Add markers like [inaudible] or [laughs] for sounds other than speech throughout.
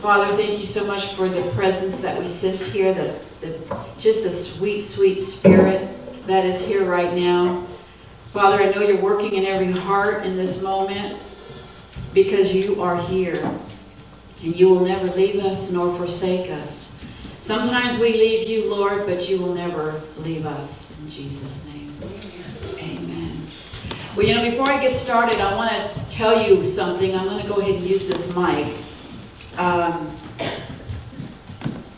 Father, thank you so much for the presence that we sense here, the, the, just a sweet, sweet spirit that is here right now. Father, I know you're working in every heart in this moment because you are here and you will never leave us nor forsake us. Sometimes we leave you, Lord, but you will never leave us. In Jesus' name. Amen. Well, you know, before I get started, I want to tell you something. I'm going to go ahead and use this mic. Um,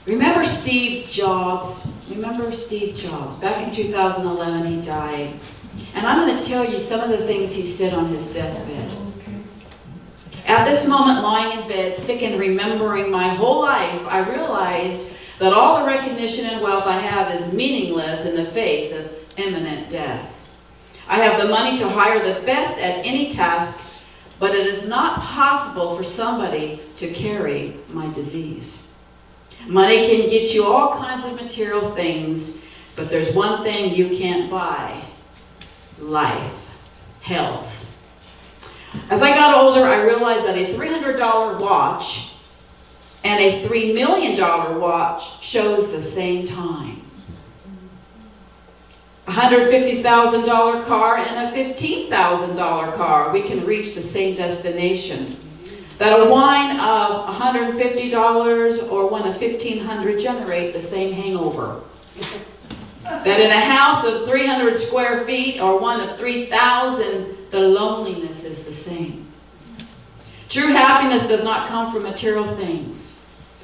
remember Steve Jobs? Remember Steve Jobs? Back in 2011, he died. And I'm going to tell you some of the things he said on his deathbed. At this moment, lying in bed, sick and remembering my whole life, I realized that all the recognition and wealth I have is meaningless in the face of imminent death. I have the money to hire the best at any task, but it is not possible for somebody to carry my disease. Money can get you all kinds of material things, but there's one thing you can't buy life, health. As I got older, I realized that a $300 watch and a $3 million watch shows the same time. A $150,000 car and a $15,000 car, we can reach the same destination. That a wine of $150 or one of 1,500 generate the same hangover. that in a house of 300 square feet or one of 3,000, the loneliness is the same. True happiness does not come from material things.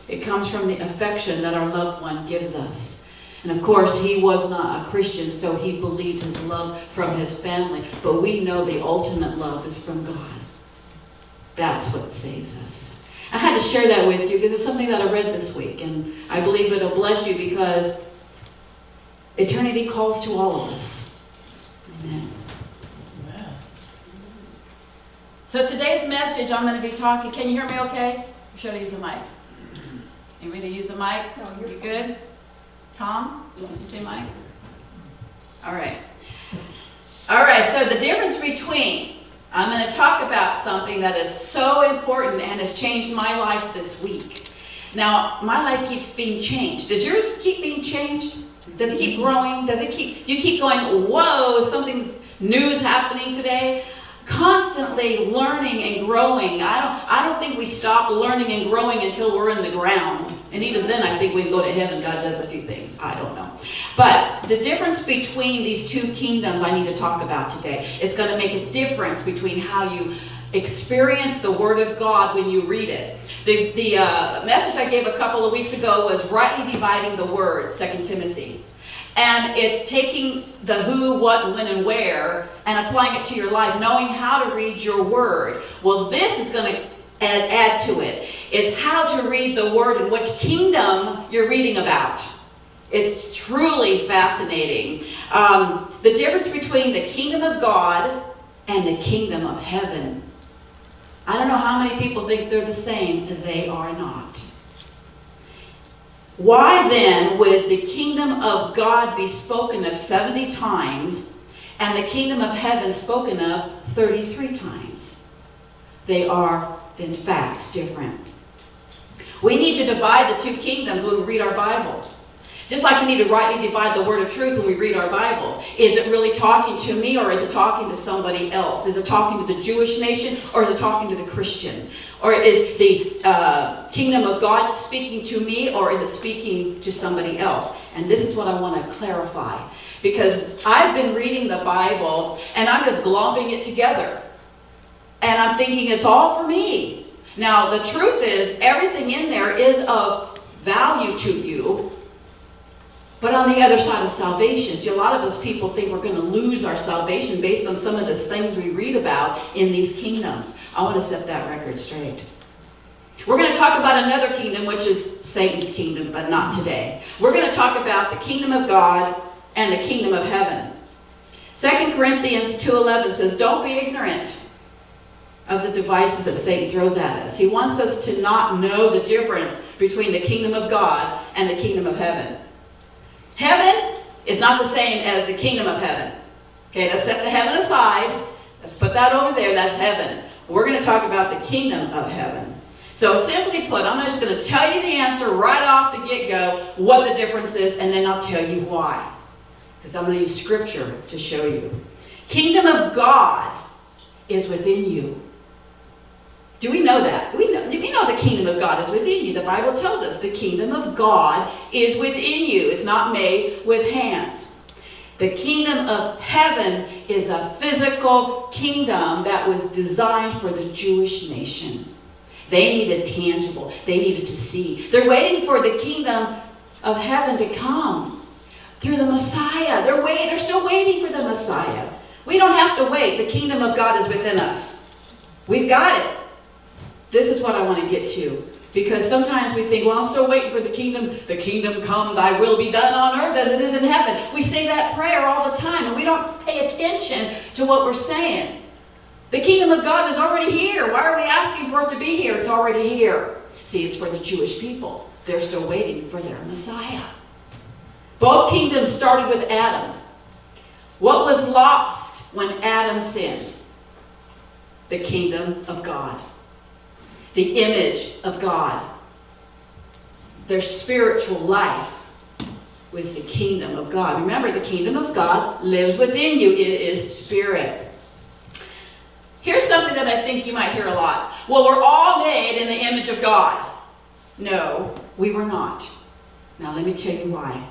It comes from the affection that our loved one gives us. And of course, he was not a Christian, so he believed his love from his family. But we know the ultimate love is from God. That's what saves us. I had to share that with you because it's something that I read this week, and I believe it'll bless you because eternity calls to all of us. Amen. So today's message, I'm going to be talking. Can you hear me okay? Or should I use a mic? You ready to use a mic? No, you're you good? Tom? You see Mike? All right. All right, so the difference between, I'm going to talk about something that is so important and has changed my life this week. Now, my life keeps being changed. Does yours keep being changed? Does it keep growing? Does it keep, do you keep going, whoa, something's new is happening today? constantly learning and growing. I don't, I don't think we stop learning and growing until we're in the ground. And even then, I think we go to heaven, God does a few things. I don't know. But the difference between these two kingdoms I need to talk about today, it's going to make a difference between how you experience the Word of God when you read it. The, the uh, message I gave a couple of weeks ago was rightly dividing the Word, 2 Timothy. And it's taking the who, what, when, and where and applying it to your life, knowing how to read your word. Well, this is going to add, add to it. It's how to read the word and which kingdom you're reading about. It's truly fascinating. Um, the difference between the kingdom of God and the kingdom of heaven. I don't know how many people think they're the same. They are not. Why then would the kingdom of God be spoken of 70 times and the kingdom of heaven spoken of 33 times? They are, in fact, different. We need to divide the two kingdoms when we read our Bible. Just like we need to rightly divide the word of truth when we read our Bible. Is it really talking to me or is it talking to somebody else? Is it talking to the Jewish nation or is it talking to the Christian? Or is the uh, kingdom of God speaking to me or is it speaking to somebody else? And this is what I want to clarify. Because I've been reading the Bible and I'm just glomping it together. And I'm thinking it's all for me. Now, the truth is, everything in there is of value to you, but on the other side of salvation, see, a lot of us people think we're going to lose our salvation based on some of the things we read about in these kingdoms. I want to set that record straight. We're going to talk about another kingdom, which is Satan's kingdom, but not today. We're going to talk about the kingdom of God and the kingdom of heaven. 2 Corinthians 2.11 says, Don't be ignorant of the devices that Satan throws at us. He wants us to not know the difference between the kingdom of God and the kingdom of heaven. Heaven is not the same as the kingdom of heaven. Okay, let's set the heaven aside. Let's put that over there. That's heaven. We're going to talk about the kingdom of heaven. So simply put, I'm just going to tell you the answer right off the get-go, what the difference is, and then I'll tell you why. Because I'm going to use scripture to show you. Kingdom of God is within you. Do we know that? We know, we know the kingdom of God is within you. The Bible tells us the kingdom of God is within you. It's not made with hands. The kingdom of heaven is a physical kingdom that was designed for the Jewish nation. They needed tangible. They needed to see. They're waiting for the kingdom of heaven to come through the Messiah. They're waiting. They're still waiting for the Messiah. We don't have to wait. The kingdom of God is within us. We've got it. This is what I want to get to. Because sometimes we think, well, I'm still waiting for the kingdom, the kingdom come, thy will be done on earth as it is in heaven. We say that prayer all the time, and we don't pay attention to what we're saying. The kingdom of God is already here. Why are we asking for it to be here? It's already here. See, it's for the Jewish people. They're still waiting for their Messiah. Both kingdoms started with Adam. What was lost when Adam sinned? The kingdom of God the image of God. Their spiritual life was the kingdom of God. Remember, the kingdom of God lives within you, it is spirit. Here's something that I think you might hear a lot. Well, we're all made in the image of God. No, we were not. Now, let me tell you why.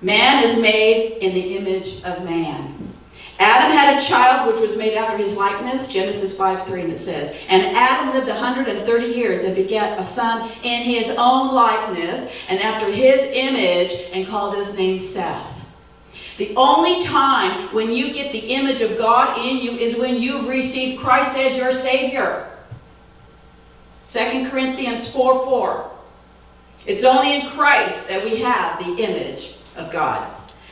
Man is made in the image of man. Adam had a child which was made after his likeness, Genesis 5 3, and it says, And Adam lived 130 years and begat a son in his own likeness and after his image and called his name Seth. The only time when you get the image of God in you is when you've received Christ as your Savior. 2 Corinthians 4 4. It's only in Christ that we have the image of God.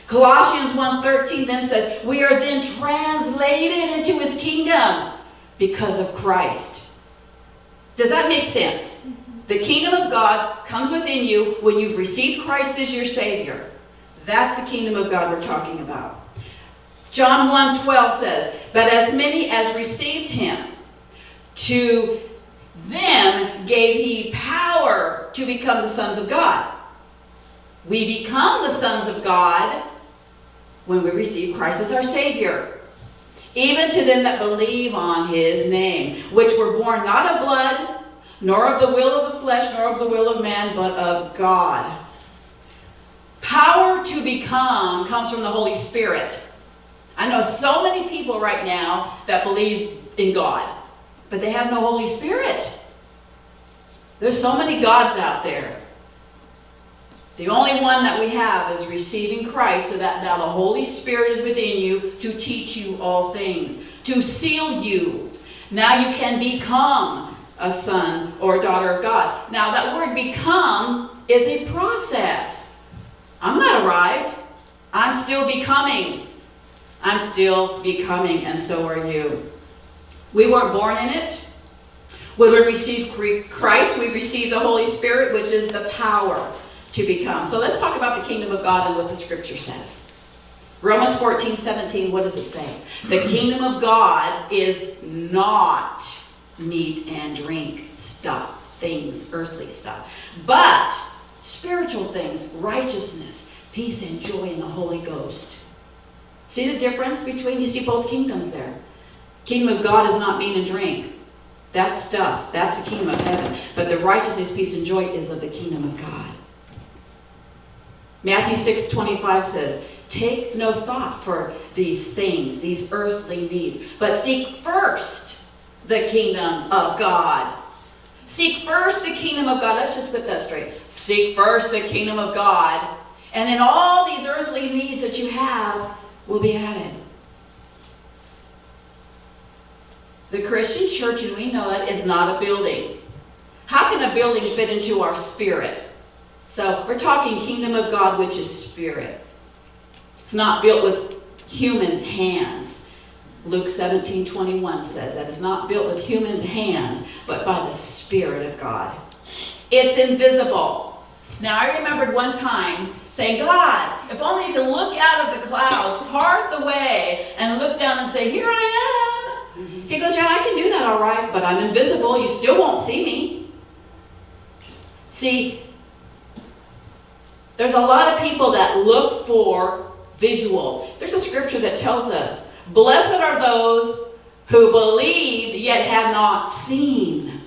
Colossians 1.13 then says, We are then translated into his kingdom because of Christ. Does that make sense? Mm-hmm. The kingdom of God comes within you when you've received Christ as your Savior. That's the kingdom of God we're talking about. John 1.12 says, But as many as received him, to them gave he power to become the sons of God. We become the sons of God when we receive Christ as our Savior. Even to them that believe on his name, which were born not of blood, nor of the will of the flesh, nor of the will of man, but of God. Power to become comes from the Holy Spirit. I know so many people right now that believe in God, but they have no Holy Spirit. There's so many gods out there. The only one that we have is receiving Christ so that now the Holy Spirit is within you to teach you all things, to seal you. Now you can become a son or daughter of God. Now that word become is a process. I'm not arrived. I'm still becoming. I'm still becoming, and so are you. We weren't born in it. When we receive Christ, we receive the Holy Spirit, which is the power to become. So let's talk about the kingdom of God and what the scripture says. Romans 14, 17, what does it say? The mm-hmm. kingdom of God is not meat and drink stuff, things, earthly stuff, but spiritual things, righteousness, peace, and joy in the Holy Ghost. See the difference between, you see both kingdoms there. Kingdom of God is not meat and drink. That's stuff. That's the kingdom of heaven. But the righteousness, peace, and joy is of the kingdom of God. Matthew 6 25 says, Take no thought for these things, these earthly needs, but seek first the kingdom of God. Seek first the kingdom of God. Let's just put that straight. Seek first the kingdom of God, and then all these earthly needs that you have will be added. The Christian church, and we know it, is not a building. How can a building fit into our spirit? So we're talking kingdom of God, which is spirit. It's not built with human hands. Luke 17, 21 says that it's not built with human hands, but by the Spirit of God. It's invisible. Now, I remembered one time saying, God, if only you could look out of the clouds, part the way, and look down and say, Here I Mm-hmm. He goes, Yeah, I can do that all right, but I'm invisible. You still won't see me. See, there's a lot of people that look for visual. There's a scripture that tells us, Blessed are those who believed yet have not seen.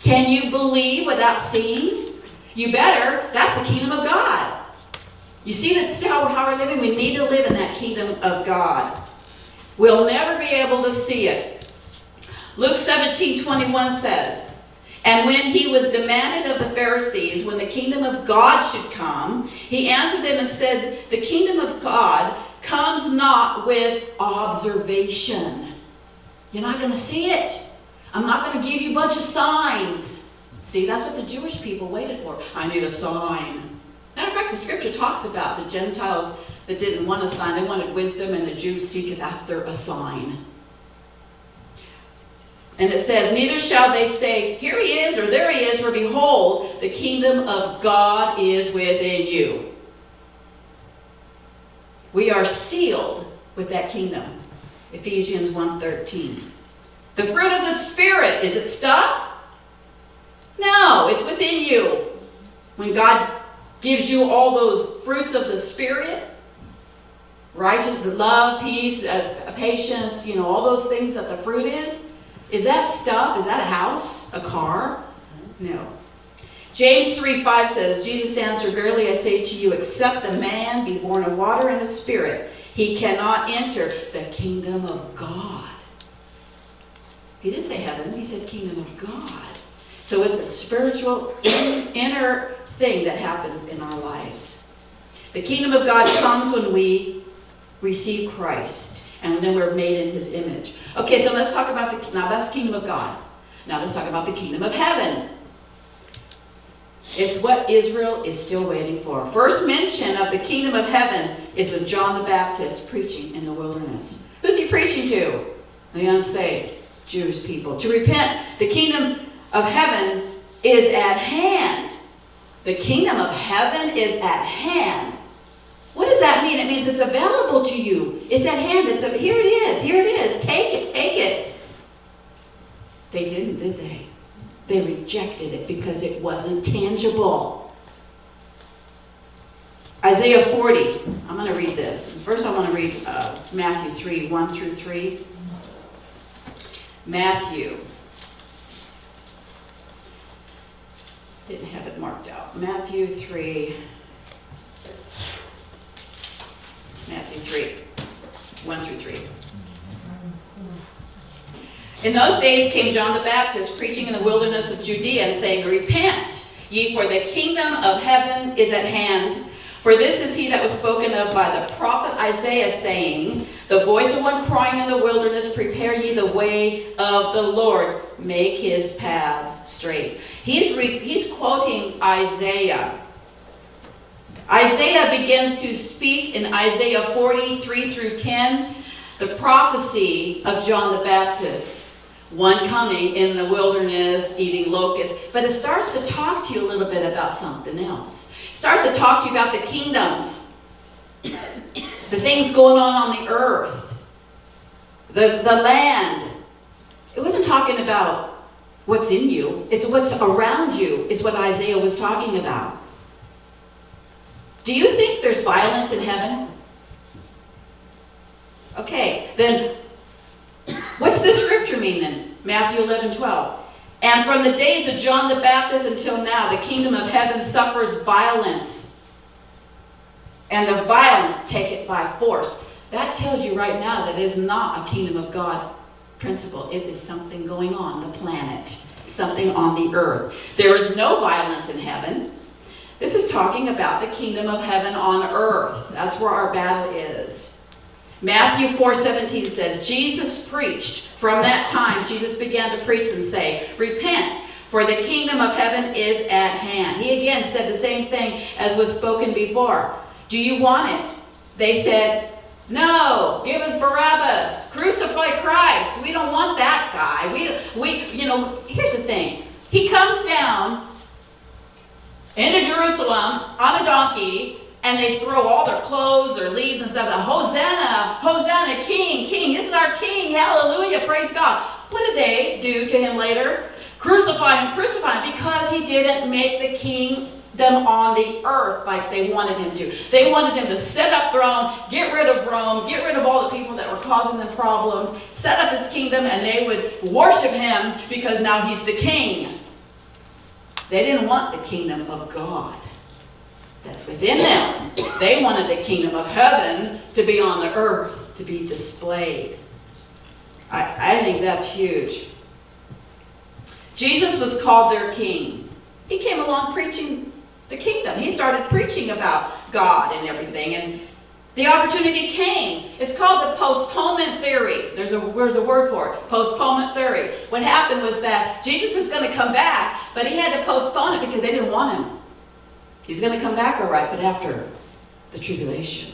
Can you believe without seeing? You better. That's the kingdom of God. You see, that, see how, how we're living? We need to live in that kingdom of God. We'll never be able to see it. Luke 17 21 says, And when he was demanded of the Pharisees when the kingdom of God should come, he answered them and said, The kingdom of God comes not with observation. You're not going to see it. I'm not going to give you a bunch of signs. See, that's what the Jewish people waited for. I need a sign. Matter of fact, the scripture talks about the Gentiles that didn't want a sign. They wanted wisdom, and the Jews seeketh after a sign. And it says, Neither shall they say, Here he is, or there he is, for behold, the kingdom of God is within you. We are sealed with that kingdom. Ephesians 1.13. The fruit of the Spirit, is it stuff? No, it's within you. When God gives you all those fruits of the Spirit, righteous, love, peace, uh, patience, you know, all those things that the fruit is, is that stuff? Is that a house? A car? No. James 3 5 says, Jesus answered, Verily I say to you, except a man be born of water and of spirit, he cannot enter the kingdom of God. He didn't say heaven, he said kingdom of God. So it's a spiritual inner thing that happens in our lives. The kingdom of God comes when we receive Christ and then we're made in his image. Okay, so let's talk about the now that's the kingdom of God. Now let's talk about the kingdom of heaven. It's what Israel is still waiting for. First mention of the kingdom of heaven is with John the Baptist preaching in the wilderness. Who's he preaching to? The unsaved Jewish people. To repent, the kingdom of heaven is at hand. The kingdom of heaven is at hand. What does that mean? It means it's available to you. It's at hand. It's a, here it is. Here it is. Take it. Take it. They didn't, did they? They rejected it because it wasn't tangible. Isaiah 40. I'm going to read this. First, I want to read uh, Matthew 3 1 through 3. Matthew. Didn't have it marked out. Matthew 3. Matthew 3, 1 through 3. In those days came John the Baptist preaching in the wilderness of Judea and saying, Repent, ye, for the kingdom of heaven is at hand. For this is he that was spoken of by the prophet Isaiah, saying, The voice of one crying in the wilderness, Prepare ye the way of the Lord, make his paths straight. He's, re- he's quoting Isaiah. Isaiah begins to speak in Isaiah 43 through 10, the prophecy of John the Baptist, one coming in the wilderness eating locusts. But it starts to talk to you a little bit about something else. It starts to talk to you about the kingdoms, the things going on on the earth, the, the land. It wasn't talking about what's in you, it's what's around you, is what Isaiah was talking about. Do you think there's violence in heaven? Okay, then what's this scripture mean then? Matthew 11, 12. And from the days of John the Baptist until now, the kingdom of heaven suffers violence. And the violent take it by force. That tells you right now that it is not a kingdom of God principle. It is something going on the planet, something on the earth. There is no violence in heaven. This is talking about the kingdom of heaven on earth. That's where our battle is. Matthew 4:17 says, Jesus preached. From that time, Jesus began to preach and say, Repent, for the kingdom of heaven is at hand. He again said the same thing as was spoken before. Do you want it? They said, No, give us Barabbas. Crucify Christ. We don't want that guy. We, we, you know, here's the thing. He comes down into Jerusalem on a donkey, and they throw all their clothes, their leaves and stuff. Hosanna, Hosanna, King, King, this is our King, hallelujah, praise God. What did they do to him later? Crucify him, crucify him, because he didn't make the king them on the earth like they wanted him to. They wanted him to set up throne, get rid of Rome, get rid of all the people that were causing them problems, set up his kingdom, and they would worship him because now he's the king. They didn't want the kingdom of God. That's within them. They wanted the kingdom of heaven to be on the earth, to be displayed. I, I think that's huge. Jesus was called their king. He came along preaching the kingdom. He started preaching about God and everything, and the opportunity came. It's called the postponement theory. There's a, there's a word for it postponement theory. What happened was that Jesus is going to come back, but he had to postpone it because they didn't want him. He's going to come back all right, but after the tribulation.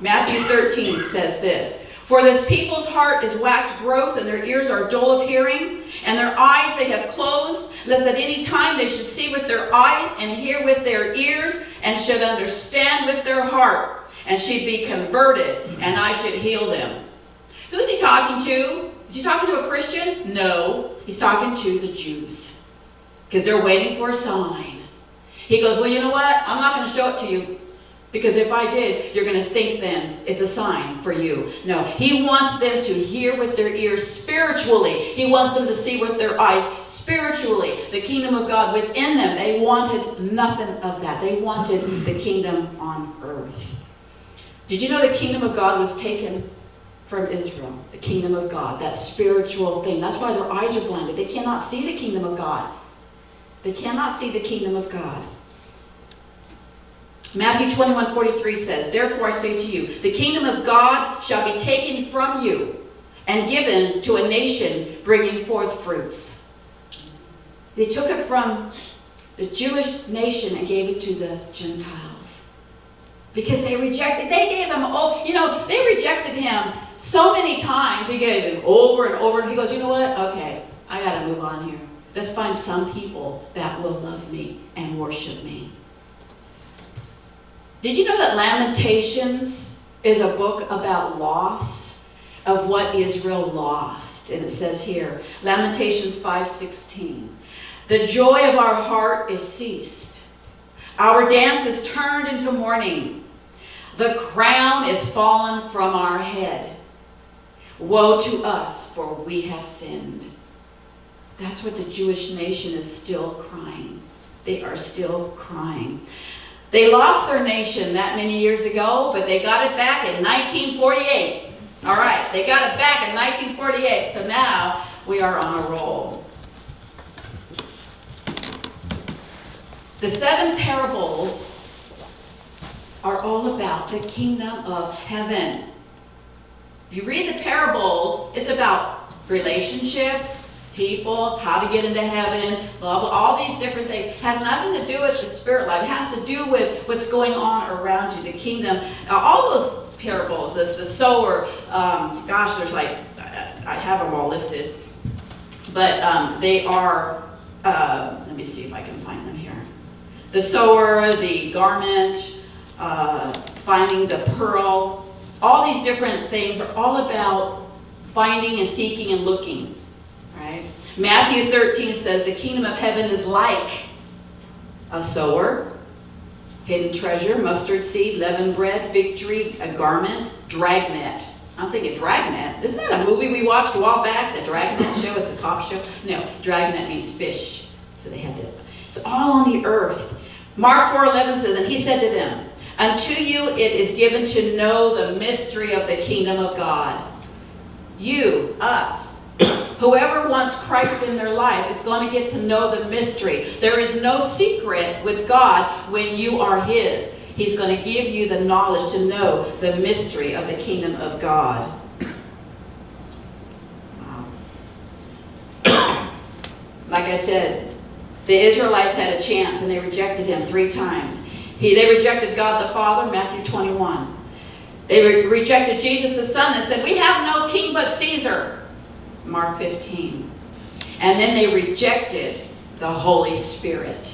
Matthew 13 says this For this people's heart is waxed gross, and their ears are dull of hearing, and their eyes they have closed lest at any time they should see with their eyes and hear with their ears and should understand with their heart and should be converted and I should heal them. Who's he talking to? Is he talking to a Christian? No, he's talking to the Jews because they're waiting for a sign. He goes, Well, you know what? I'm not going to show it to you because if I did, you're going to think then it's a sign for you. No, he wants them to hear with their ears spiritually. He wants them to see with their eyes spiritually, the kingdom of God within them. They wanted nothing of that. They wanted the kingdom on earth. Did you know the kingdom of God was taken from Israel? The kingdom of God, that spiritual thing. That's why their eyes are blinded. They cannot see the kingdom of God. They cannot see the kingdom of God. Matthew 21 43 says, Therefore I say to you, the kingdom of God shall be taken from you and given to a nation bringing forth fruits. They took it from the Jewish nation and gave it to the Gentiles. Because they rejected, they gave him, oh, you know, they rejected him so many times. He gave him over and over. He goes, you know what? Okay, I got to move on here. Let's find some people that will love me and worship me. Did you know that Lamentations is a book about loss of what Israel lost? And it says here, Lamentations 5:16. The joy of our heart is ceased. Our dance is turned into mourning. The crown is fallen from our head. Woe to us, for we have sinned. That's what the Jewish nation is still crying. They are still crying. They lost their nation that many years ago, but they got it back in 1948. All right, they got it back in 1948, so now we are on a roll. The seven parables are all about the kingdom of heaven. If you read the parables, it's about relationships, people, how to get into heaven, blah, blah, all these different things. Has nothing to do with the spirit life. It has to do with what's going on around you, the kingdom. Now, all those parables, this, the sower, um, gosh, there's like, I have them all listed, but um, they are, uh, let me see if I can find them here the sower, the garment, uh, finding the pearl. All these different things are all about finding and seeking and looking. Right? Matthew 13 says the kingdom of heaven is like a sower, hidden treasure, mustard seed, leavened bread, victory, a garment, dragnet. I'm thinking dragnet. Isn't that a movie we watched a while back? The dragnet [laughs] show. It's a cop show. No, dragnet means fish. So they had to. It's all on the earth. Mark 4:11 says, and he said to them, Unto you it is given to know the mystery of the kingdom of God. You, us, whoever wants Christ in their life is going to get to know the mystery. There is no secret with God when you are His. He's going to give you the knowledge to know the mystery of the kingdom of God. Like I said, the Israelites had a chance and they rejected him three times. He, they rejected God the Father, Matthew 21. They re- rejected Jesus the Son and said, We have no king but Caesar, Mark 15. And then they rejected the Holy Spirit.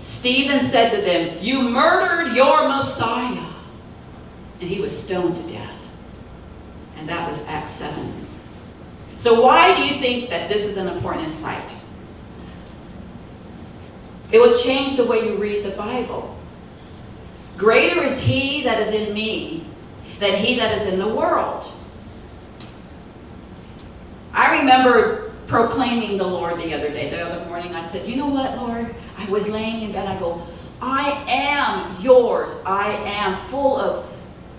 Stephen said to them, You murdered your Messiah. And he was stoned to death. And that was Acts 7. So, why do you think that this is an important insight? It will change the way you read the Bible. Greater is he that is in me than he that is in the world. I remember proclaiming the Lord the other day, the other morning. I said, You know what, Lord? I was laying in bed. I go, I am yours. I am full of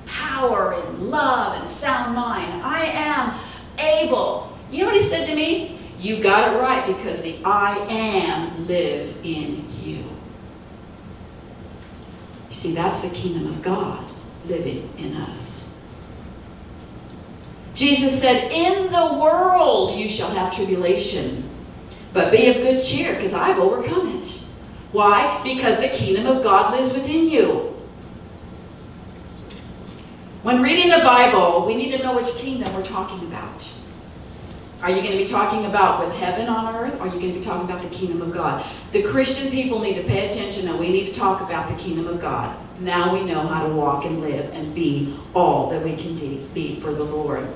power and love and sound mind. I am able. You know what he said to me? You got it right because the I am lives in you. You see, that's the kingdom of God living in us. Jesus said, In the world you shall have tribulation, but be of good cheer because I've overcome it. Why? Because the kingdom of God lives within you. When reading the Bible, we need to know which kingdom we're talking about. Are you going to be talking about with heaven on earth? Or are you going to be talking about the kingdom of God? The Christian people need to pay attention and we need to talk about the kingdom of God. Now we know how to walk and live and be all that we can be for the Lord.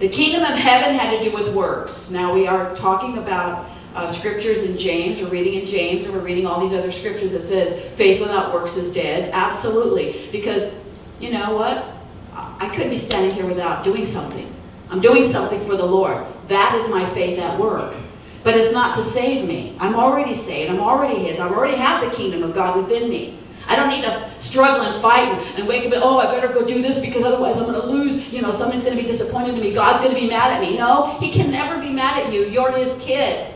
The kingdom of heaven had to do with works. Now we are talking about uh, scriptures in James. We're reading in James, and we're reading all these other scriptures that says faith without works is dead. Absolutely, because you know what? I couldn't be standing here without doing something. I'm doing something for the Lord. That is my faith at work. But it's not to save me. I'm already saved. I'm already His. I've already have the kingdom of God within me. I don't need to struggle and fight and, and wake up and, oh, I better go do this because otherwise I'm going to lose. You know, somebody's going to be disappointed in me. God's going to be mad at me. No, He can never be mad at you. You're His kid.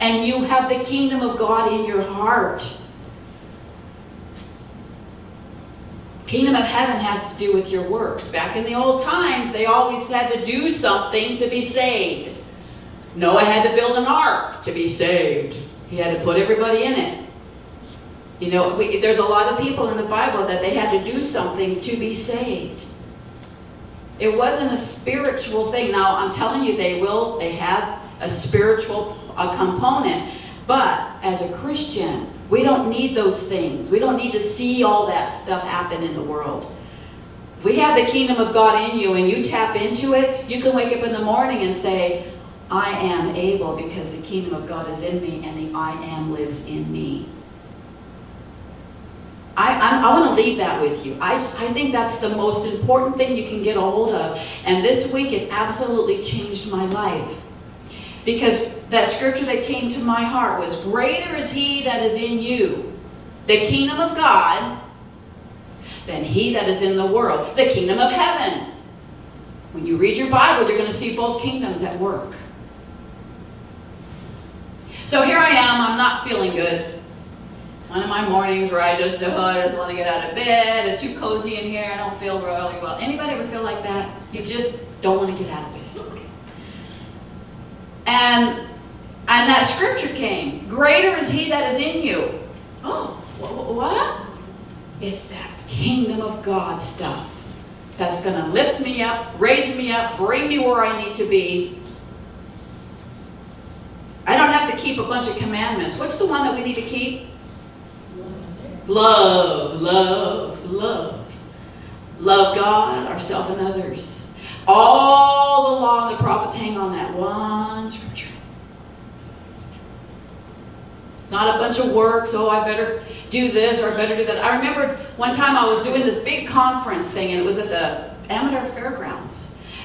And you have the kingdom of God in your heart. Kingdom of heaven has to do with your works. Back in the old times, they always had to do something to be saved. Noah had to build an ark to be saved. He had to put everybody in it. You know, we, there's a lot of people in the Bible that they had to do something to be saved. It wasn't a spiritual thing. Now, I'm telling you, they will, they have a spiritual a component. But as a Christian, we don't need those things. We don't need to see all that stuff happen in the world. We have the kingdom of God in you and you tap into it, you can wake up in the morning and say, I am able because the kingdom of God is in me and the I am lives in me. I, I, I want to leave that with you. I, I think that's the most important thing you can get a hold of. And this week it absolutely changed my life. Because that scripture that came to my heart was Greater is he that is in you, the kingdom of God, than he that is in the world, the kingdom of heaven. When you read your Bible, you're going to see both kingdoms at work. So here I am, I'm not feeling good one of my mornings where I just, oh, I just want to get out of bed. It's too cozy in here. I don't feel really well. Anybody ever feel like that? You just don't want to get out of bed. And and that scripture came. Greater is he that is in you. Oh, what? It's that kingdom of God stuff that's going to lift me up, raise me up, bring me where I need to be. I don't have to keep a bunch of commandments. What's the one that we need to keep? Love, love, love. Love God, ourselves, and others. All along, the prophets hang on that one scripture. Not a bunch of works, oh, I better do this or I better do that. I remember one time I was doing this big conference thing, and it was at the Amador Fairgrounds.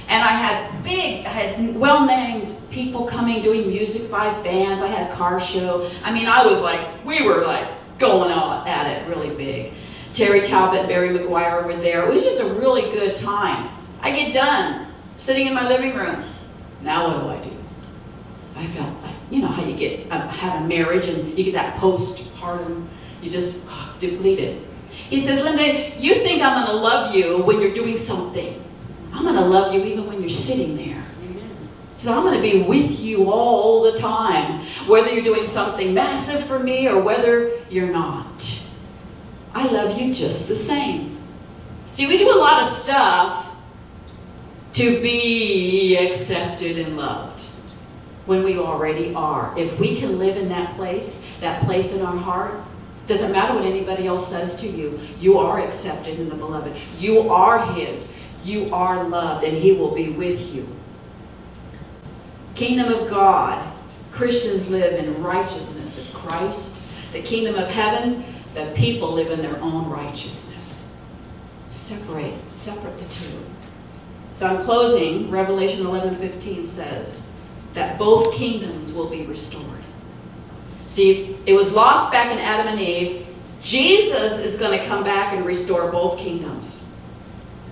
And I had big, I had well named people coming doing music, five bands. I had a car show. I mean, I was like, we were like going out at it really big. Terry Talbot, Barry McGuire were there. It was just a really good time. I get done sitting in my living room. Now what do I do? I felt like, you know how you get uh, have a marriage and you get that postpartum, you just oh, depleted. He says, Linda, you think I'm going to love you when you're doing something. I'm going to love you even when you're sitting there. So I'm going to be with you all the time, whether you're doing something massive for me or whether you're not. I love you just the same. See, we do a lot of stuff to be accepted and loved. when we already are. If we can live in that place, that place in our heart, doesn't matter what anybody else says to you, you are accepted in the beloved. You are His. You are loved, and He will be with you. Kingdom of God. Christians live in righteousness of Christ. The kingdom of heaven, the people live in their own righteousness. Separate, separate the two. So in closing, Revelation 11:15 says that both kingdoms will be restored. See, it was lost back in Adam and Eve. Jesus is going to come back and restore both kingdoms.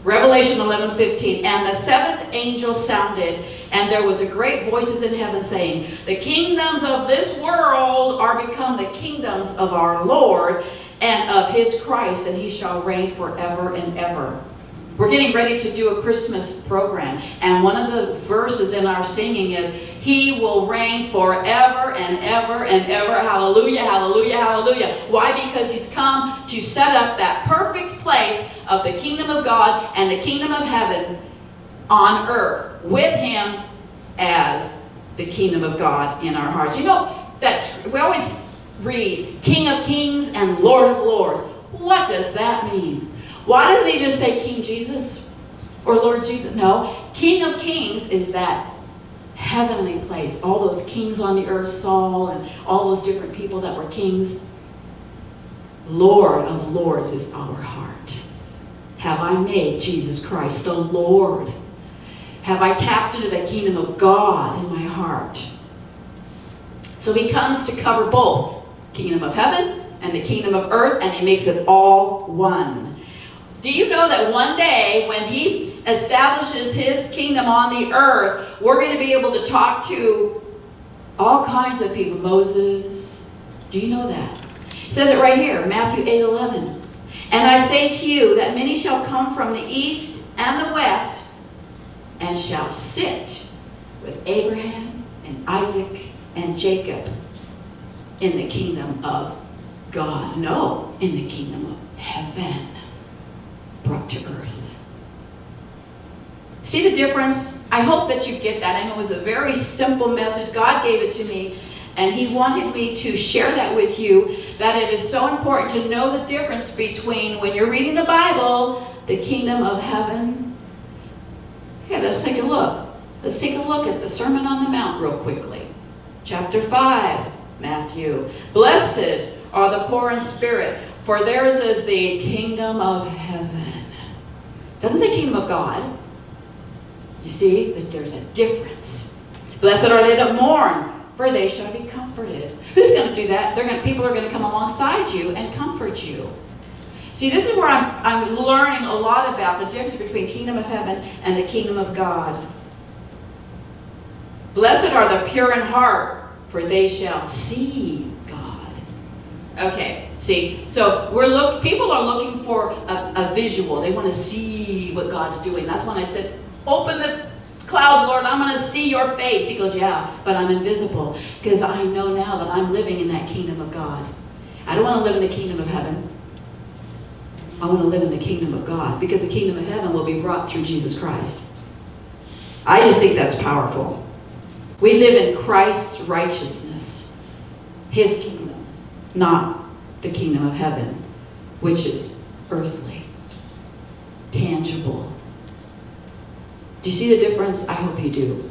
Revelation 11:15 and the seventh angel sounded and there was a great voices in heaven saying the kingdoms of this world are become the kingdoms of our Lord and of his Christ and he shall reign forever and ever. We're getting ready to do a Christmas program and one of the verses in our singing is he will reign forever and ever and ever. Hallelujah, hallelujah, hallelujah. Why? Because he's come to set up that perfect place of the kingdom of God and the kingdom of heaven on earth with him as the kingdom of God in our hearts. You know, that's we always read King of Kings and Lord of Lords. What does that mean? Why doesn't he just say King Jesus or Lord Jesus? No, King of Kings is that heavenly place. All those kings on the earth, Saul and all those different people that were kings. Lord of lords is our heart. Have I made Jesus Christ the Lord? Have I tapped into the kingdom of God in my heart? So he comes to cover both kingdom of heaven and the kingdom of earth, and he makes it all one. Do you know that one day when he establishes his kingdom on the earth, we're going to be able to talk to all kinds of people. Moses. Do you know that? It says it right here, Matthew 8 11. And I say to you that many shall come from the east and the west and shall sit with Abraham and Isaac and Jacob in the kingdom of God. No, in the kingdom of heaven brought to earth. See the difference? I hope that you get that. I know it was a very simple message. God gave it to me, and He wanted me to share that with you that it is so important to know the difference between when you're reading the Bible, the kingdom of heaven. Okay, let's take a look. Let's take a look at the Sermon on the Mount real quickly. Chapter 5, Matthew. Blessed are the poor in spirit, for theirs is the kingdom of heaven. Doesn't say kingdom of God. You see that there's a difference. Blessed are they that mourn, for they shall be comforted. Who's going to do that? They're going to, people are going to come alongside you and comfort you. See, this is where I'm, I'm learning a lot about the difference between kingdom of heaven and the kingdom of God. Blessed are the pure in heart, for they shall see God. Okay, see, so we're look. People are looking for a, a visual. They want to see what God's doing. That's when I said Open the clouds, Lord. I'm going to see your face. He goes, Yeah, but I'm invisible because I know now that I'm living in that kingdom of God. I don't want to live in the kingdom of heaven. I want to live in the kingdom of God because the kingdom of heaven will be brought through Jesus Christ. I just think that's powerful. We live in Christ's righteousness, his kingdom, not the kingdom of heaven, which is earthly, tangible, do you see the difference? I hope you do.